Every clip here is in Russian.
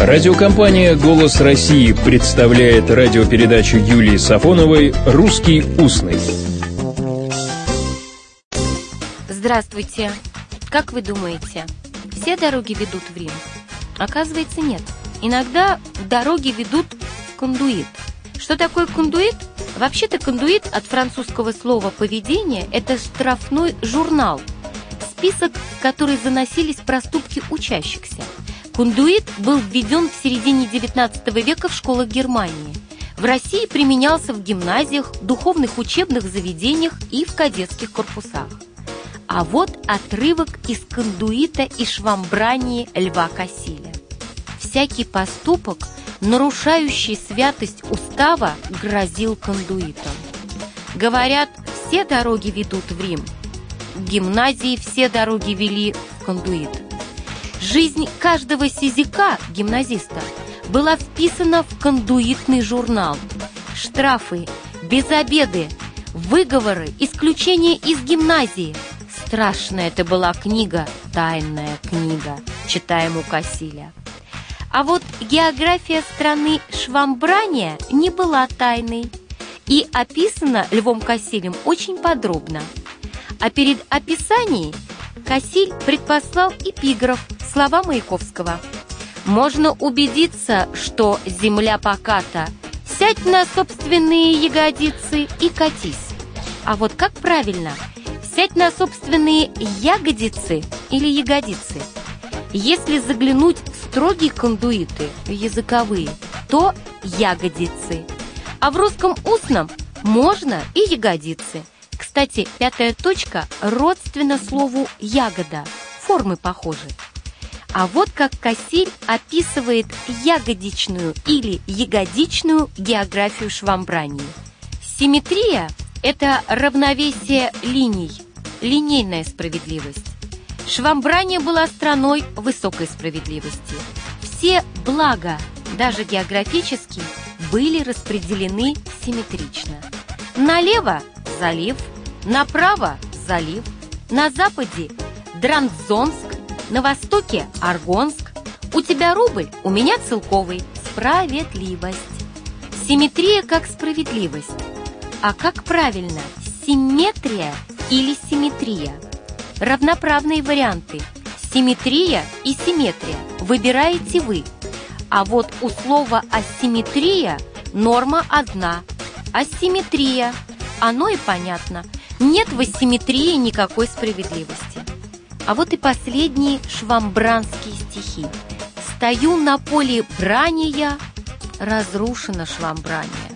Радиокомпания «Голос России» представляет радиопередачу Юлии Сафоновой «Русский устный». Здравствуйте. Как вы думаете, все дороги ведут в Рим? Оказывается, нет. Иногда дороги ведут в кондуит. Что такое кондуит? Вообще-то кондуит от французского слова «поведение» – это штрафной журнал, список, в который заносились проступки учащихся. Кундуит был введен в середине XIX века в школах Германии. В России применялся в гимназиях, духовных учебных заведениях и в кадетских корпусах. А вот отрывок из кондуита и швамбрании Льва Кассиля. Всякий поступок, нарушающий святость устава, грозил кондуитом. Говорят, все дороги ведут в Рим. В гимназии все дороги вели в кондуит. Жизнь каждого сизика, гимназиста, была вписана в кондуитный журнал. Штрафы, безобеды, выговоры, исключения из гимназии. Страшная это была книга, тайная книга, читаем у Кассиля. А вот география страны Швамбрания не была тайной и описана Львом Кассилем очень подробно. А перед описанием Кассиль предпослал эпиграф – Слова Маяковского. Можно убедиться, что земля поката. Сядь на собственные ягодицы и катись. А вот как правильно? Сядь на собственные ягодицы или ягодицы? Если заглянуть в строгие кондуиты, языковые, то ягодицы. А в русском устном можно и ягодицы. Кстати, пятая точка родственна слову «ягода». Формы похожи. А вот как Кассиль описывает ягодичную или ягодичную географию швамбрании. Симметрия – это равновесие линий, линейная справедливость. Швамбрания была страной высокой справедливости. Все блага, даже географические, были распределены симметрично. Налево – залив, направо – залив, на западе – Дранзонск, на востоке Аргонск. У тебя рубль, у меня целковый. Справедливость. Симметрия как справедливость. А как правильно, симметрия или симметрия? Равноправные варианты. Симметрия и симметрия. Выбираете вы. А вот у слова асимметрия норма одна. Асимметрия. Оно и понятно. Нет в асимметрии никакой справедливости. А вот и последние швамбранские стихи. «Стою на поле брания, разрушена швамбрания.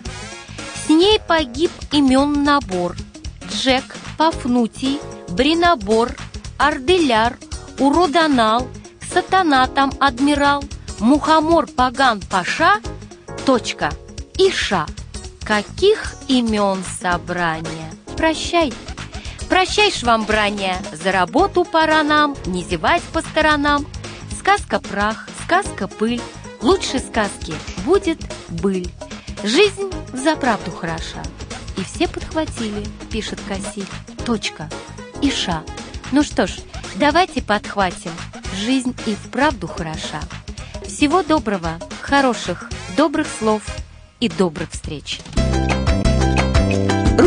С ней погиб имен набор. Джек, Пафнутий, Бринобор, Арделяр, Уродонал, Сатана там адмирал, Мухомор Паган Паша, точка, Иша. Каких имен собрания? Прощай, Прощай, швамбрания, за работу пора нам, не зевать по сторонам. Сказка прах, сказка пыль, лучше сказки будет быль. Жизнь за правду хороша. И все подхватили, пишет Кассиль. Точка. Иша. Ну что ж, давайте подхватим. Жизнь и вправду хороша. Всего доброго, хороших, добрых слов и добрых встреч.